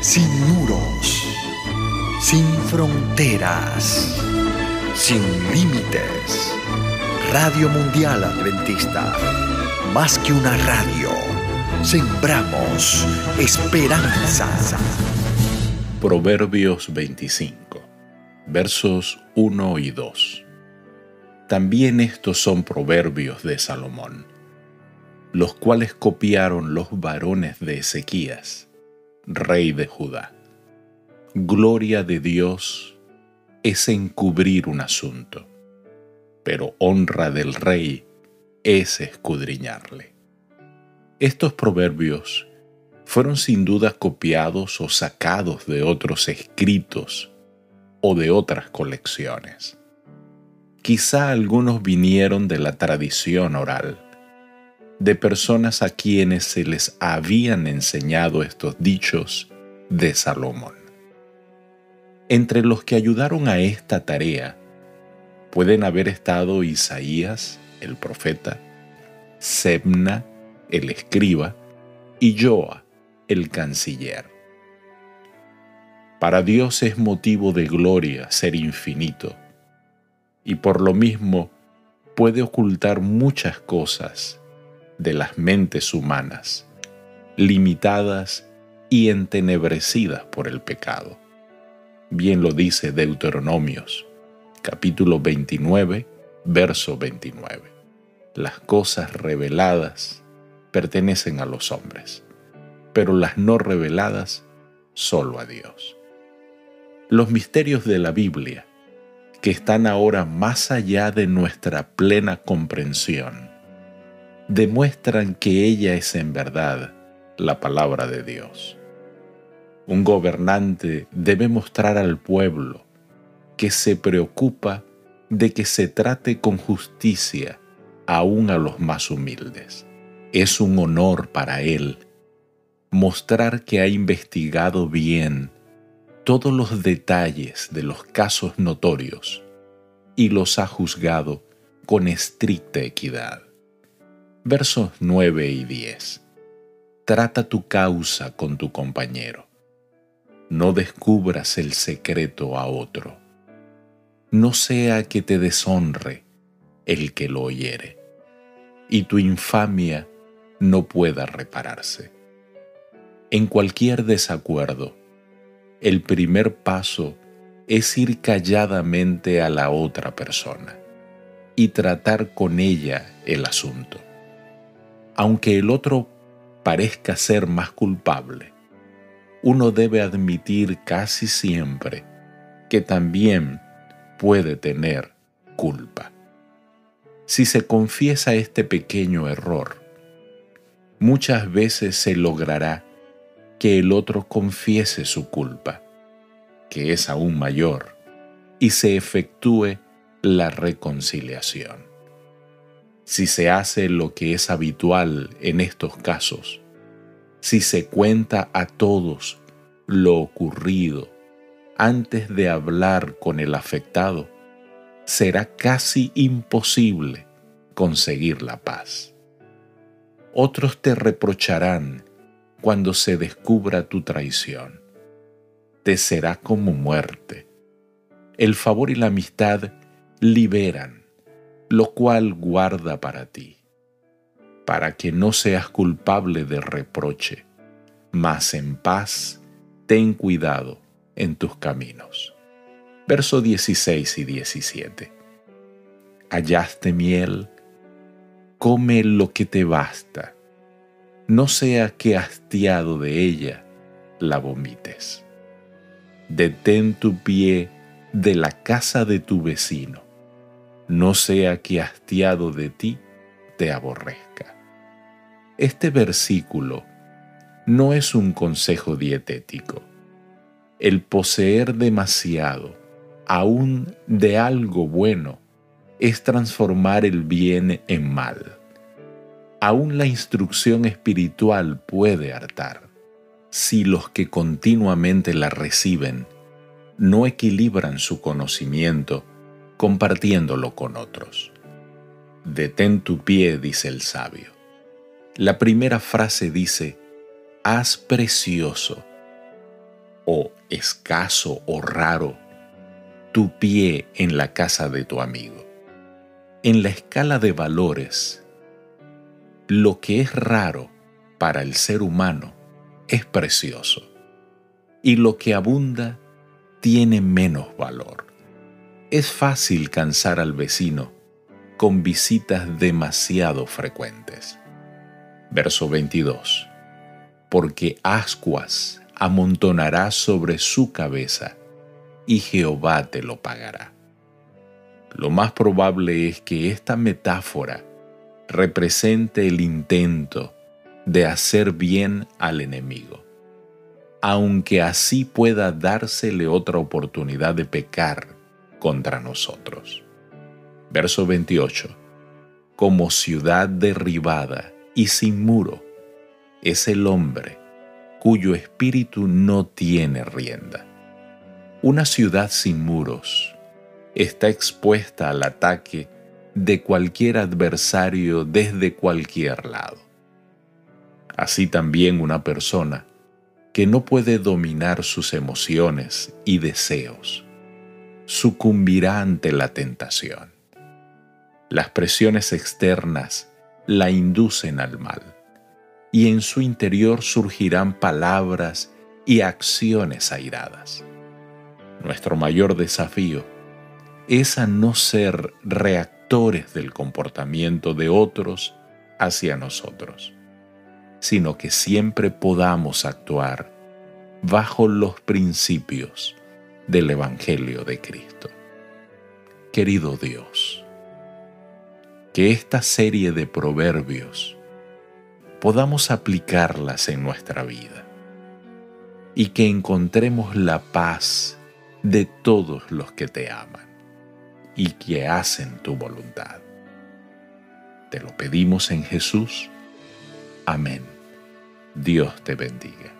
sin muros, sin fronteras, sin límites. Radio Mundial Adventista, más que una radio, sembramos esperanza. Proverbios 25, versos 1 y 2. También estos son proverbios de Salomón, los cuales copiaron los varones de Ezequías, rey de Judá. Gloria de Dios es encubrir un asunto, pero honra del rey es escudriñarle. Estos proverbios fueron sin duda copiados o sacados de otros escritos o de otras colecciones. Quizá algunos vinieron de la tradición oral, de personas a quienes se les habían enseñado estos dichos de Salomón. Entre los que ayudaron a esta tarea pueden haber estado Isaías, el profeta, Sebna, el escriba, y Joa, el canciller. Para Dios es motivo de gloria ser infinito, y por lo mismo puede ocultar muchas cosas de las mentes humanas, limitadas y entenebrecidas por el pecado. Bien lo dice Deuteronomios, capítulo 29, verso 29. Las cosas reveladas pertenecen a los hombres, pero las no reveladas solo a Dios. Los misterios de la Biblia, que están ahora más allá de nuestra plena comprensión, demuestran que ella es en verdad la palabra de Dios. Un gobernante debe mostrar al pueblo que se preocupa de que se trate con justicia aún a los más humildes. Es un honor para él mostrar que ha investigado bien todos los detalles de los casos notorios y los ha juzgado con estricta equidad versos 9 y 10. Trata tu causa con tu compañero. No descubras el secreto a otro. No sea que te deshonre el que lo oyere, y tu infamia no pueda repararse. En cualquier desacuerdo, el primer paso es ir calladamente a la otra persona y tratar con ella el asunto aunque el otro parezca ser más culpable, uno debe admitir casi siempre que también puede tener culpa. Si se confiesa este pequeño error, muchas veces se logrará que el otro confiese su culpa, que es aún mayor, y se efectúe la reconciliación si se hace lo que es habitual en estos casos, si se cuenta a todos lo ocurrido antes de hablar con el afectado, será casi imposible conseguir la paz. Otros te reprocharán cuando se descubra tu traición. Te será como muerte. El favor y la amistad liberan lo cual guarda para ti, para que no seas culpable de reproche, mas en paz ten cuidado en tus caminos. Verso 16 y 17. Hallaste miel, come lo que te basta, no sea que hastiado de ella la vomites. Detén tu pie de la casa de tu vecino no sea que hastiado de ti te aborrezca. Este versículo no es un consejo dietético. El poseer demasiado, aún de algo bueno, es transformar el bien en mal. Aún la instrucción espiritual puede hartar si los que continuamente la reciben no equilibran su conocimiento compartiéndolo con otros. Detén tu pie, dice el sabio. La primera frase dice, haz precioso, o escaso o raro tu pie en la casa de tu amigo. En la escala de valores, lo que es raro para el ser humano es precioso y lo que abunda tiene menos valor. Es fácil cansar al vecino con visitas demasiado frecuentes. Verso 22. Porque ascuas amontonará sobre su cabeza y Jehová te lo pagará. Lo más probable es que esta metáfora represente el intento de hacer bien al enemigo, aunque así pueda dársele otra oportunidad de pecar contra nosotros. Verso 28. Como ciudad derribada y sin muro es el hombre cuyo espíritu no tiene rienda. Una ciudad sin muros está expuesta al ataque de cualquier adversario desde cualquier lado. Así también una persona que no puede dominar sus emociones y deseos sucumbirá ante la tentación. Las presiones externas la inducen al mal y en su interior surgirán palabras y acciones airadas. Nuestro mayor desafío es a no ser reactores del comportamiento de otros hacia nosotros, sino que siempre podamos actuar bajo los principios del Evangelio de Cristo. Querido Dios, que esta serie de proverbios podamos aplicarlas en nuestra vida y que encontremos la paz de todos los que te aman y que hacen tu voluntad. Te lo pedimos en Jesús. Amén. Dios te bendiga.